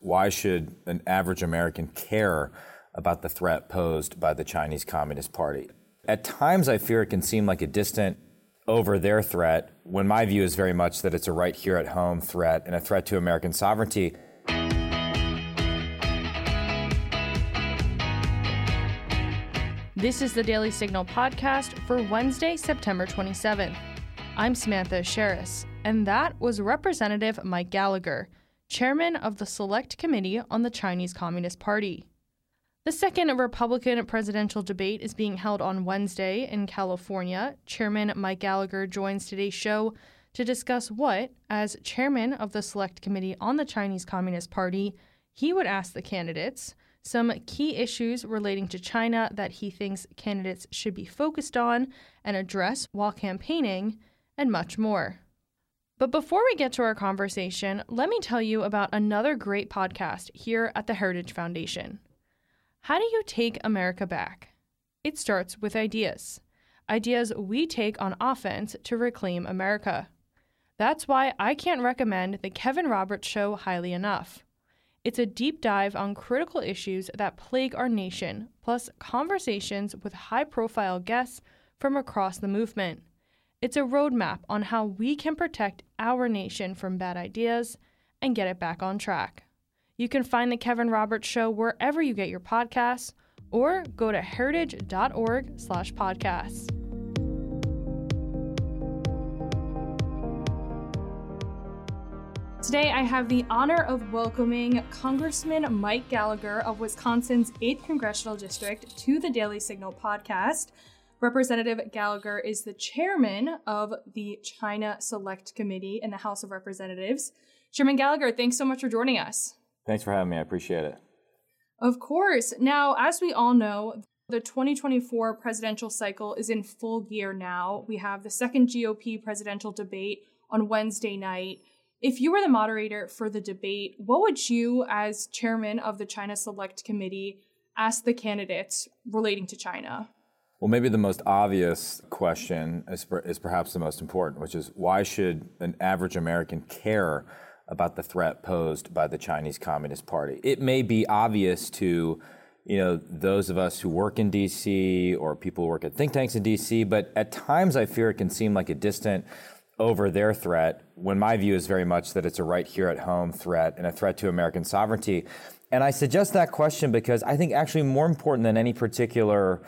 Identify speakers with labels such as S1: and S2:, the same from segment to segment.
S1: Why should an average American care about the threat posed by the Chinese Communist Party? At times, I fear it can seem like a distant over there threat, when my view is very much that it's a right here at home threat and a threat to American sovereignty.
S2: This is the Daily Signal podcast for Wednesday, September 27th. I'm Samantha Sharis, and that was Representative Mike Gallagher chairman of the Select Committee on the Chinese Communist Party. The second Republican presidential debate is being held on Wednesday in California. Chairman Mike Gallagher joins today's show to discuss what, as chairman of the Select Committee on the Chinese Communist Party, he would ask the candidates, some key issues relating to China that he thinks candidates should be focused on and address while campaigning, and much more. But before we get to our conversation, let me tell you about another great podcast here at the Heritage Foundation. How do you take America back? It starts with ideas. Ideas we take on offense to reclaim America. That's why I can't recommend The Kevin Roberts Show highly enough. It's a deep dive on critical issues that plague our nation, plus conversations with high profile guests from across the movement. It's a roadmap on how we can protect our nation from bad ideas and get it back on track. You can find The Kevin Roberts Show wherever you get your podcasts or go to heritage.org slash podcasts. Today, I have the honor of welcoming Congressman Mike Gallagher of Wisconsin's 8th Congressional District to the Daily Signal podcast. Representative Gallagher is the chairman of the China Select Committee in the House of Representatives. Chairman Gallagher, thanks so much for joining us.
S1: Thanks for having me. I appreciate it.
S2: Of course. Now, as we all know, the 2024 presidential cycle is in full gear now. We have the second GOP presidential debate on Wednesday night. If you were the moderator for the debate, what would you, as chairman of the China Select Committee, ask the candidates relating to China?
S1: Well, maybe the most obvious question is, is perhaps the most important, which is why should an average American care about the threat posed by the Chinese Communist Party? It may be obvious to you know those of us who work in DC or people who work at think tanks in DC, but at times I fear it can seem like a distant over there threat when my view is very much that it's a right here at home threat and a threat to American sovereignty. And I suggest that question because I think actually more important than any particular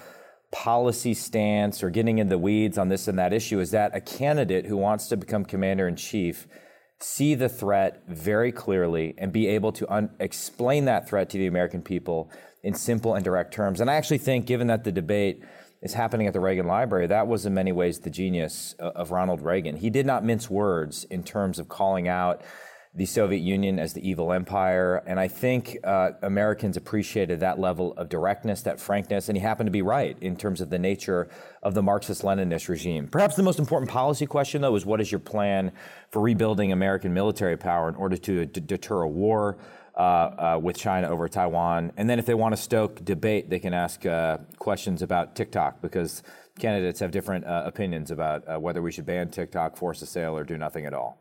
S1: policy stance or getting in the weeds on this and that issue is that a candidate who wants to become commander in chief see the threat very clearly and be able to un- explain that threat to the American people in simple and direct terms. And I actually think, given that the debate is happening at the Reagan Library, that was in many ways the genius uh, of Ronald Reagan. He did not mince words in terms of calling out the Soviet Union as the evil empire. And I think uh, Americans appreciated that level of directness, that frankness, and he happened to be right in terms of the nature of the Marxist Leninist regime. Perhaps the most important policy question, though, is what is your plan for rebuilding American military power in order to d- deter a war? Uh, uh, with China over Taiwan. And then if they want to stoke debate, they can ask uh, questions about TikTok because candidates have different uh, opinions about uh, whether we should ban TikTok, force a sale, or do nothing at all.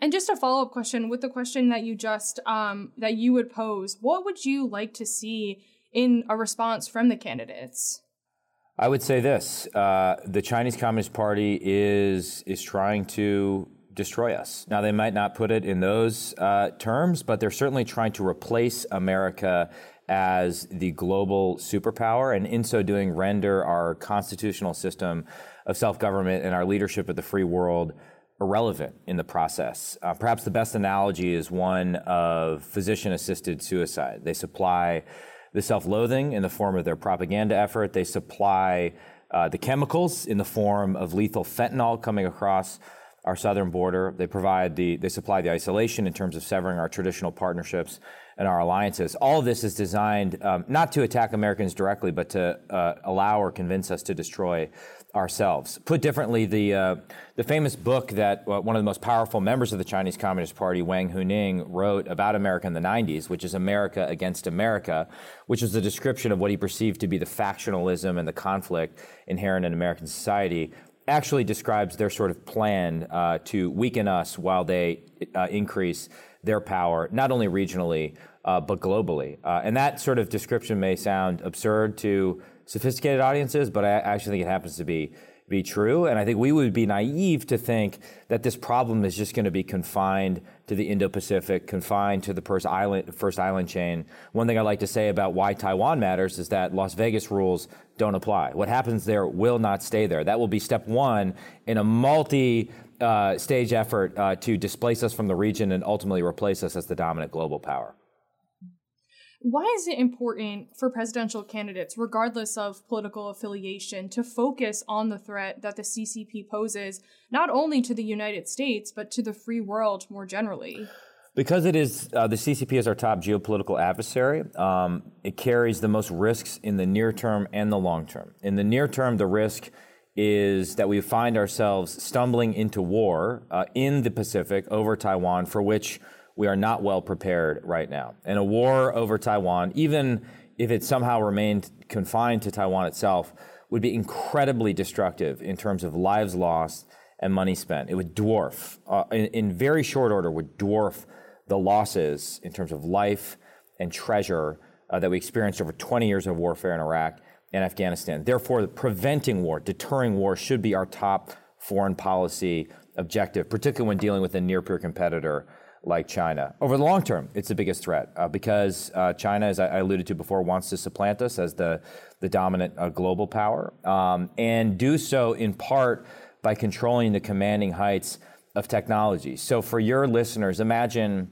S2: And just a follow up question with the question that you just um, that you would pose, what would you like to see in a response from the candidates?
S1: I would say this: uh, the Chinese Communist Party is is trying to destroy us. Now, they might not put it in those uh, terms, but they're certainly trying to replace America as the global superpower, and in so doing, render our constitutional system of self government and our leadership of the free world irrelevant in the process. Uh, perhaps the best analogy is one of physician assisted suicide. They supply the self loathing in the form of their propaganda effort, they supply uh, the chemicals in the form of lethal fentanyl coming across our southern border. They provide the, they supply the isolation in terms of severing our traditional partnerships and our alliances. All of this is designed um, not to attack Americans directly, but to uh, allow or convince us to destroy ourselves. Put differently, the, uh, the famous book that uh, one of the most powerful members of the Chinese Communist Party, Wang Huning, wrote about America in the 90s, which is America Against America, which was a description of what he perceived to be the factionalism and the conflict inherent in American society, actually describes their sort of plan uh, to weaken us while they uh, increase their power, not only regionally, uh, but globally. Uh, and that sort of description may sound absurd to sophisticated audiences, but I actually think it happens to be be true. And I think we would be naive to think that this problem is just going to be confined to the Indo-Pacific, confined to the first island, first island chain. One thing I'd like to say about why Taiwan matters is that Las Vegas rules don't apply. What happens there will not stay there. That will be step one in a multi uh, stage effort uh, to displace us from the region and ultimately replace us as the dominant global power.
S2: Why is it important for presidential candidates, regardless of political affiliation, to focus on the threat that the CCP poses, not only to the United States, but to the free world more generally?
S1: Because it is uh, the CCP is our top geopolitical adversary, um, it carries the most risks in the near term and the long term. In the near term, the risk is that we find ourselves stumbling into war uh, in the Pacific over Taiwan, for which we are not well prepared right now. And a war over Taiwan, even if it somehow remained confined to Taiwan itself, would be incredibly destructive in terms of lives lost and money spent. It would dwarf, uh, in, in, very short order, would dwarf the losses in terms of life and treasure uh, that we experienced over 20 years of warfare in Iraq and Afghanistan. Therefore, preventing war, deterring war, should be our top foreign policy objective, particularly when dealing with a near peer competitor like China. Over the long term, it's the biggest threat uh, because uh, China, as I alluded to before, wants to supplant us as the, the dominant uh, global power um, and do so in part by controlling the commanding heights of technology. So, for your listeners, imagine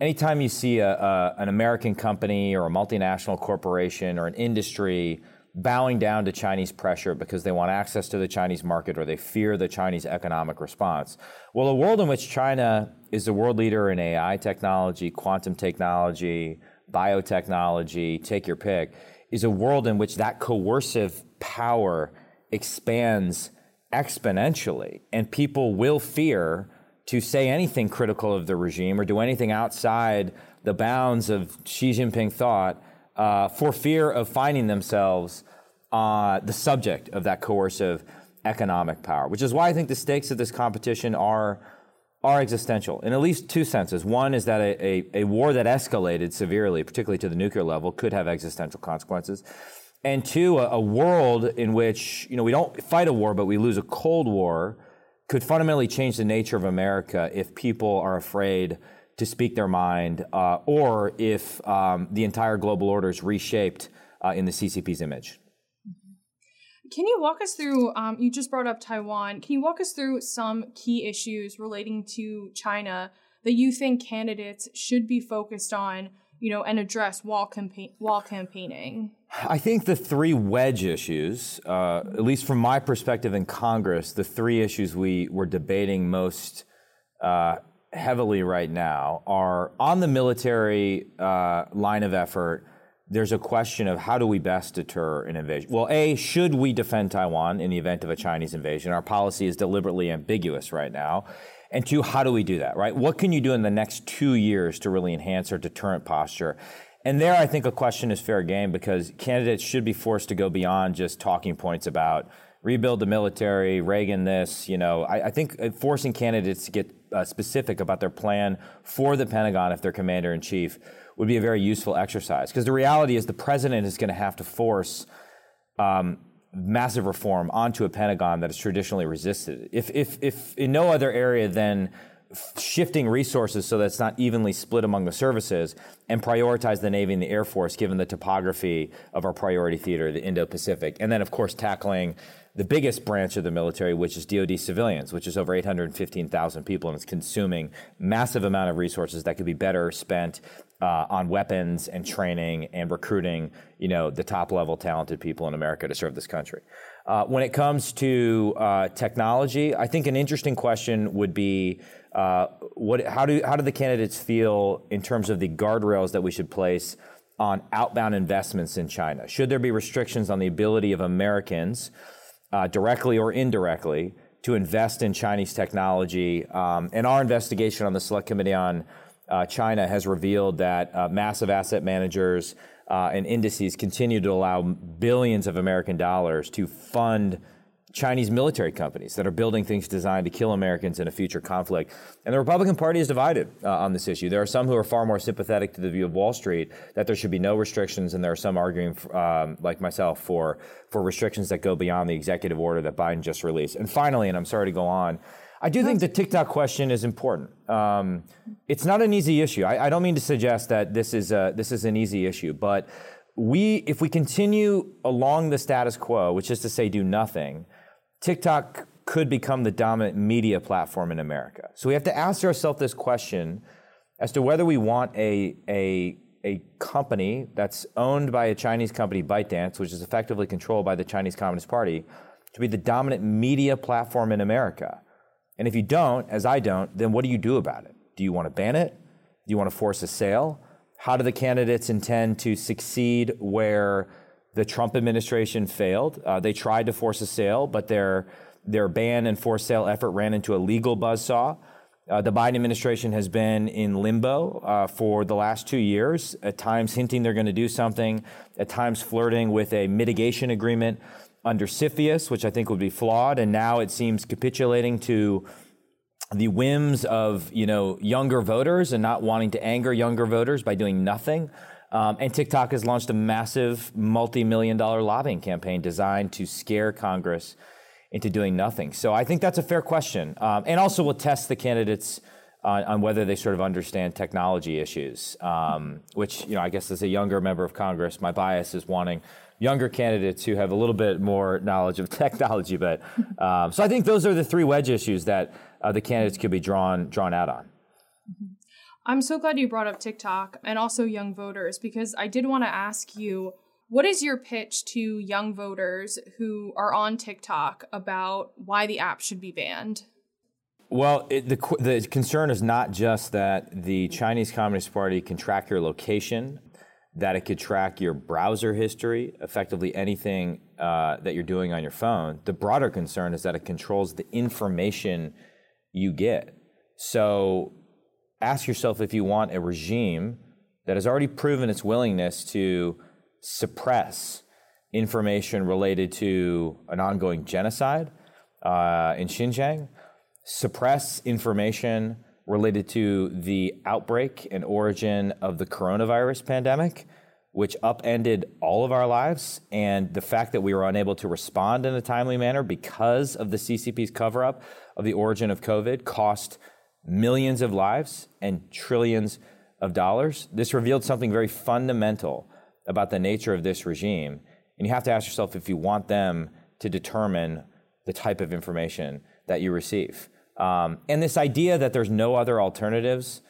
S1: anytime you see a, a, an American company or a multinational corporation or an industry bowing down to Chinese pressure because they want access to the Chinese market or they fear the Chinese economic response. Well, a world in which China is the world leader in AI technology, quantum technology, biotechnology, take your pick, is a world in which that coercive power expands exponentially. And people will fear to say anything critical of the regime or do anything outside the bounds of Xi Jinping thought uh, for fear of finding themselves uh, the subject of that coercive economic power, which is why I think the stakes of this competition are are existential in at least two senses. One is that a, a, a, war that escalated severely, particularly to the nuclear level, could have existential consequences. And two, a, a world in which you know we don't fight a war, but we lose a cold war, could fundamentally change the nature of America if people are afraid to speak their mind, uh, or if um, the entire global order is reshaped uh, in the CCP's image.
S2: Can you walk us through? Um, you just brought up Taiwan. Can you walk us through some key issues relating to China that you think candidates should be focused on, you know, and address while campaign while campaigning?
S1: I think the three wedge issues, uh, at least from my perspective in Congress, the three issues we were debating most uh, heavily right now are on the military uh, line of effort there's a question of how do we best deter an invasion? Well, A, should we defend Taiwan in the event of a Chinese invasion? Our policy is deliberately ambiguous right now. And two, how do we do that, right? What can you do in the next two years to really enhance our deterrent posture? And there, I think a question is fair game because candidates should be forced to go beyond just talking points about rebuild the military, Reagan this. You know, I, I think forcing candidates to get uh, specific about their plan for the Pentagon if they're commander in chief would be a very useful exercise. Because the reality is the president is going to have to force um, massive reform onto a Pentagon that has traditionally resisted. If, if, if in no other area than shifting resources so that it's not evenly split among the services and prioritize the Navy and the Air Force given the topography of our priority theater, the Indo Pacific. And then, of course, tackling the biggest branch of the military, which is DoD civilians, which is over 815,000 people, and it's consuming massive amount of resources that could be better spent uh, on weapons and training and recruiting, you know, the top level talented people in America to serve this country. Uh, when it comes to uh, technology, I think an interesting question would be uh, what, how, do, how do the candidates feel in terms of the guardrails that we should place on outbound investments in China? Should there be restrictions on the ability of Americans, uh, directly or indirectly, to invest in Chinese technology? Um, and our investigation on the Select Committee on uh, China has revealed that uh, massive asset managers uh, and indices continue to allow billions of American dollars to fund Chinese military companies that are building things designed to kill Americans in a future conflict. And the Republican Party is divided uh, on this issue. There are some who are far more sympathetic to the view of Wall Street that there should be no restrictions, and there are some arguing, um, like myself, for for restrictions that go beyond the executive order that Biden just released. And finally, and I'm sorry to go on, I do think the TikTok question is important. Um, it's not an easy issue. I, I, don't mean to suggest that this is a, this is an easy issue, but we, if we continue along the status quo, which is to say, do nothing TikTok could become the dominant media platform in America. So we have to ask ourselves this question as to whether we want a, a, a company that's owned by a Chinese company, ByteDance, which is effectively controlled by the Chinese Communist Party, to be the dominant media platform in America. And if you don't, as I don't, then what do you do about it? Do you want to ban it? Do you want to force a sale? How do the candidates intend to succeed where the Trump administration failed. Uh, they tried to force a sale, but their their ban and forced sale effort ran into a legal buzzsaw. Uh, the Biden administration has been in limbo uh, for the last two years, at times hinting they're going to do something, at times flirting with a mitigation agreement under CFIUS, which I think would be flawed, and now it seems capitulating to the whims of you know younger voters and not wanting to anger younger voters by doing nothing. Um, and TikTok has launched a massive multi million dollar lobbying campaign designed to scare Congress into doing nothing. So I think that's a fair question. Um, and also, we'll test the candidates on, on, whether they sort of understand technology issues, um, which, you know, I guess as a younger member of Congress, my bias is wanting younger candidates who have a little bit more knowledge of technology. But um, so I think those are the three wedge issues that uh, the candidates could be drawn, drawn out on.
S2: Mm-hmm. I'm so glad you brought up TikTok and also young voters because I did want to ask you what is your pitch to young voters who are on TikTok about why the app should be banned?
S1: Well, it, the, the concern is not just that the Chinese Communist Party can track your location, that it could track your browser history, effectively anything uh, that you're doing on your phone. The broader concern is that it controls the information you get. So ask yourself if you want a regime that has already proven its willingness to suppress information related to an ongoing genocide uh, in Xinjiang, suppress information related to the outbreak and origin of the coronavirus pandemic, which upended all of our lives. And the fact that we were unable to respond in a timely manner because of the CCP's cover up of the origin of COVID cost millions of lives and trillions of dollars. This revealed something very fundamental about the nature of this regime. And you have to ask yourself if you want them to determine the type of information that you receive. Um, and this idea that there's no other alternatives,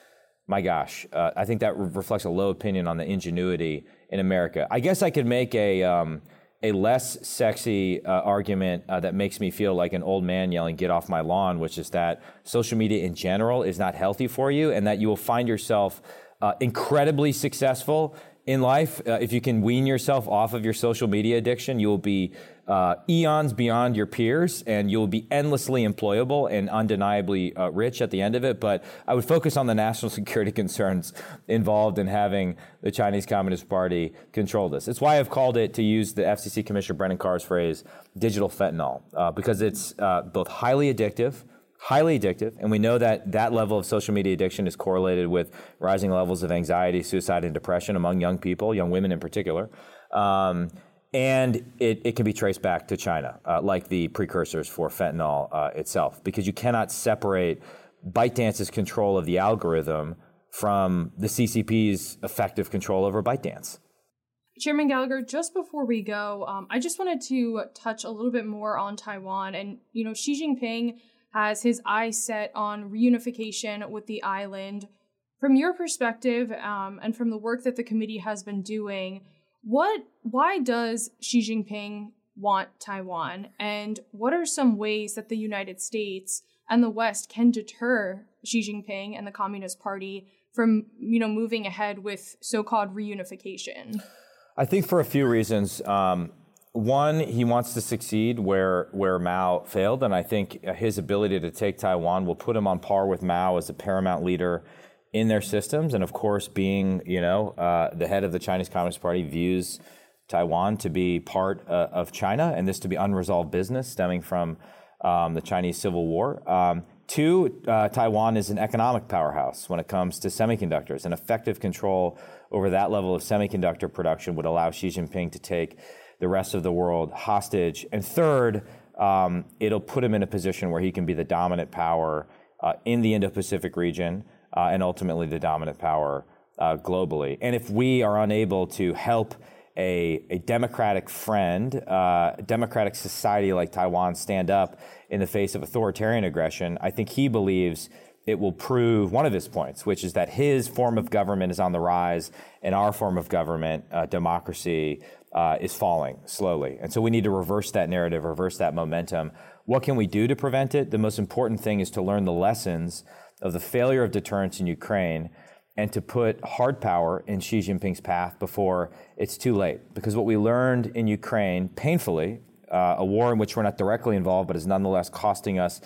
S1: my gosh, uh, I think that re- reflects a low opinion on the ingenuity in America. I guess I could make a. Um, a less sexy uh, argument uh, that makes me feel like an old man yelling, get off my lawn, which is that social media in general is not healthy for you and that you will find yourself uh, incredibly successful in life. Uh, if you can wean yourself off of your social media addiction, you will be uh, eons beyond your peers, and you'll be endlessly employable and undeniably uh, rich at the end of it. But I would focus on the national security concerns involved in having the Chinese Communist Party control this. It's why I've called it, to use the FCC Commissioner Brendan Carr's phrase, digital fentanyl, uh, because it's uh, both highly addictive highly addictive, and we know that that level of social media addiction is correlated with rising levels of anxiety, suicide, and depression among young people, young women in particular. Um, and it, it, can be traced back to China, uh, like the precursors for fentanyl uh, itself, because you cannot separate ByteDance's control of the algorithm from the CCP's effective control over ByteDance.
S2: Chairman Gallagher, just before we go, um, I just wanted to touch a little bit more on Taiwan. And, you know, Xi Jinping has his eyes set on reunification with the island. From your perspective um, and from the work that the committee has been doing, what why does Xi Jinping want Taiwan and what are some ways that the United States and the West can deter Xi Jinping and the Communist Party from you know moving ahead with so-called reunification?
S1: I think for a few reasons. Um, one, he wants to succeed where where Mao failed, and I think his ability to take Taiwan will put him on par with Mao as a paramount leader in their systems. And of course, being you know uh, the head of the Chinese Communist Party views Taiwan to be part uh, of China and this to be unresolved business stemming from um, the Chinese Civil War. Um, two, uh, Taiwan is an economic powerhouse when it comes to semiconductors, and effective control over that level of semiconductor production would allow Xi Jinping to take the rest of the world hostage. And third, um, it'll put him in a position where he can be the dominant power uh, in the Indo Pacific region uh, and ultimately the dominant power uh, globally. And if we are unable to help a, a democratic friend, uh, a democratic society like Taiwan stand up in the face of authoritarian aggression, I think he believes it will prove one of his points, which is that his form of government is on the rise and our form of government, uh, democracy, uh, is falling slowly. And so we need to reverse that narrative, reverse that momentum. What can we do to prevent it? The most important thing is to learn the lessons of the failure of deterrence in Ukraine and to put hard power in Xi Jinping's path before it's too late. Because what we learned in Ukraine, painfully, uh, a war in which we're not directly involved, but is nonetheless costing us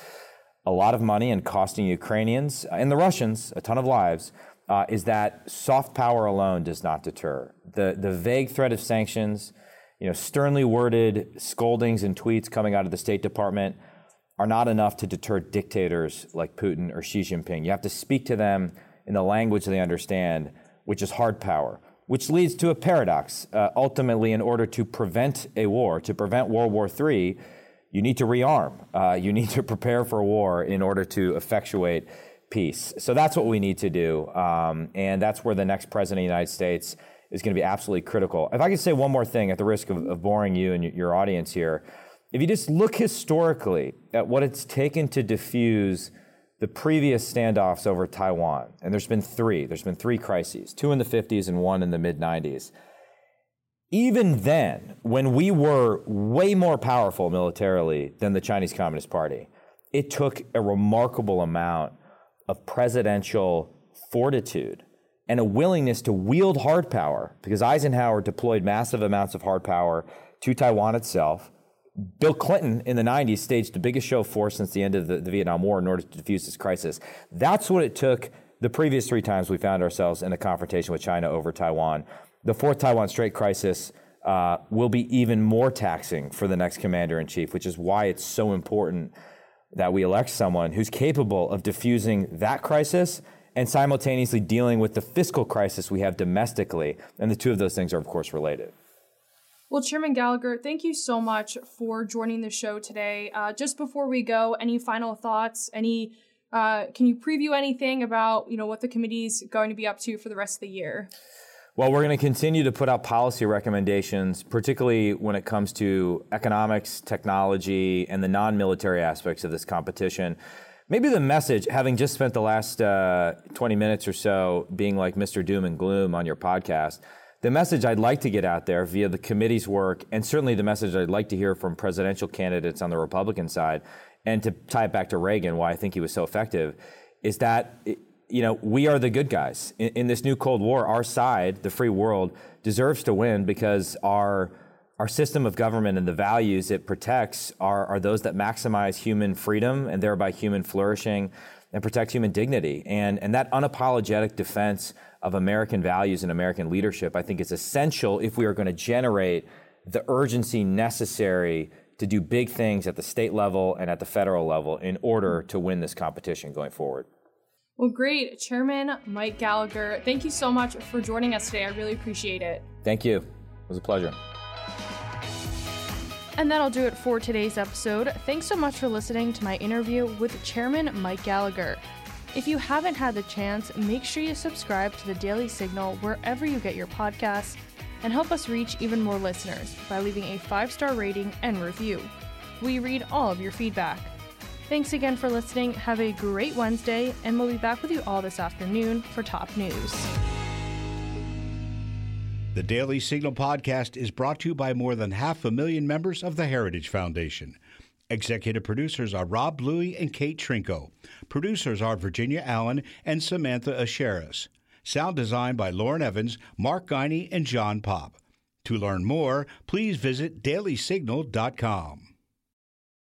S1: a lot of money and costing Ukrainians and the Russians a ton of lives, uh, is that soft power alone does not deter. The, the vague threat of sanctions, you know, sternly worded scoldings and tweets coming out of the State Department are not enough to deter dictators like Putin or Xi Jinping. You have to speak to them in the language they understand, which is hard power, which leads to a paradox. Uh, ultimately, in order to prevent a war, to prevent World War III, you need to rearm. Uh, you need to prepare for war in order to effectuate peace. So that's what we need to do. Um, and that's where the next president of the United States is going to be absolutely critical. If I could say one more thing at the risk of, of boring you and your audience here, if you just look historically at what it's taken to diffuse the previous standoffs over Taiwan, and there's been three, there's been three crises, two in the 50s and one in the mid 90s. Even then, when we were way more powerful militarily than the Chinese Communist Party, it took a remarkable amount of presidential fortitude and a willingness to wield hard power because Eisenhower deployed massive amounts of hard power to Taiwan itself Bill Clinton in the 90s staged the biggest show of force since the end of the, the, Vietnam War in order to defuse this crisis. That's what it took the previous three times we found ourselves in a confrontation with China over Taiwan. The fourth Taiwan Strait crisis uh, will be even more taxing for the next commander in chief, which is why it's so important that we elect someone who's capable of diffusing that crisis and simultaneously dealing with the fiscal crisis we have domestically. And the two of those things are, of course, related.
S2: Well, Chairman Gallagher, thank you so much for joining the show today. Uh, just before we go, any final thoughts? Any? Uh, can you preview anything about you know what the committee's going to be up to for the rest of the year?
S1: Well, we're going to continue to put out policy recommendations, particularly when it comes to economics, technology, and the non-military aspects of this competition. Maybe the message, having just spent the last uh, 20 minutes or so being like Mr. Doom and Gloom on your podcast the message I'd like to get out there via the committee's work, and certainly the message I'd like to hear from presidential candidates on the Republican side, and to tie it back to Reagan, why I think he was so effective, is that you know we are the good guys in, in this new Cold War. Our side, the free world, deserves to win because our our system of government and the values it protects are, are those that maximize human freedom and thereby human flourishing and protect human dignity. And, and that unapologetic defense of American values and American leadership, I think, is essential if we are going to generate the urgency necessary to do big things at the state level and at the federal level in order to win this competition going forward.
S2: Well, great. Chairman Mike Gallagher, thank you so much for joining us today. I really appreciate it.
S1: Thank you. It was a pleasure.
S2: And that'll do it for today's episode. Thanks so much for listening to my interview with Chairman Mike Gallagher. If you haven't had the chance, make sure you subscribe to the Daily Signal wherever you get your podcasts and help us reach even more listeners by leaving a five star rating and review. We read all of your feedback. Thanks again for listening. Have a great Wednesday, and we'll be back with you all this afternoon for top news.
S3: The Daily Signal podcast is brought to you by more than half a million members of the Heritage Foundation. Executive producers are Rob Bluey and Kate Trinko. Producers are Virginia Allen and Samantha Aschieris. Sound design by Lauren Evans, Mark Geiney, and John Popp. To learn more, please visit dailysignal.com.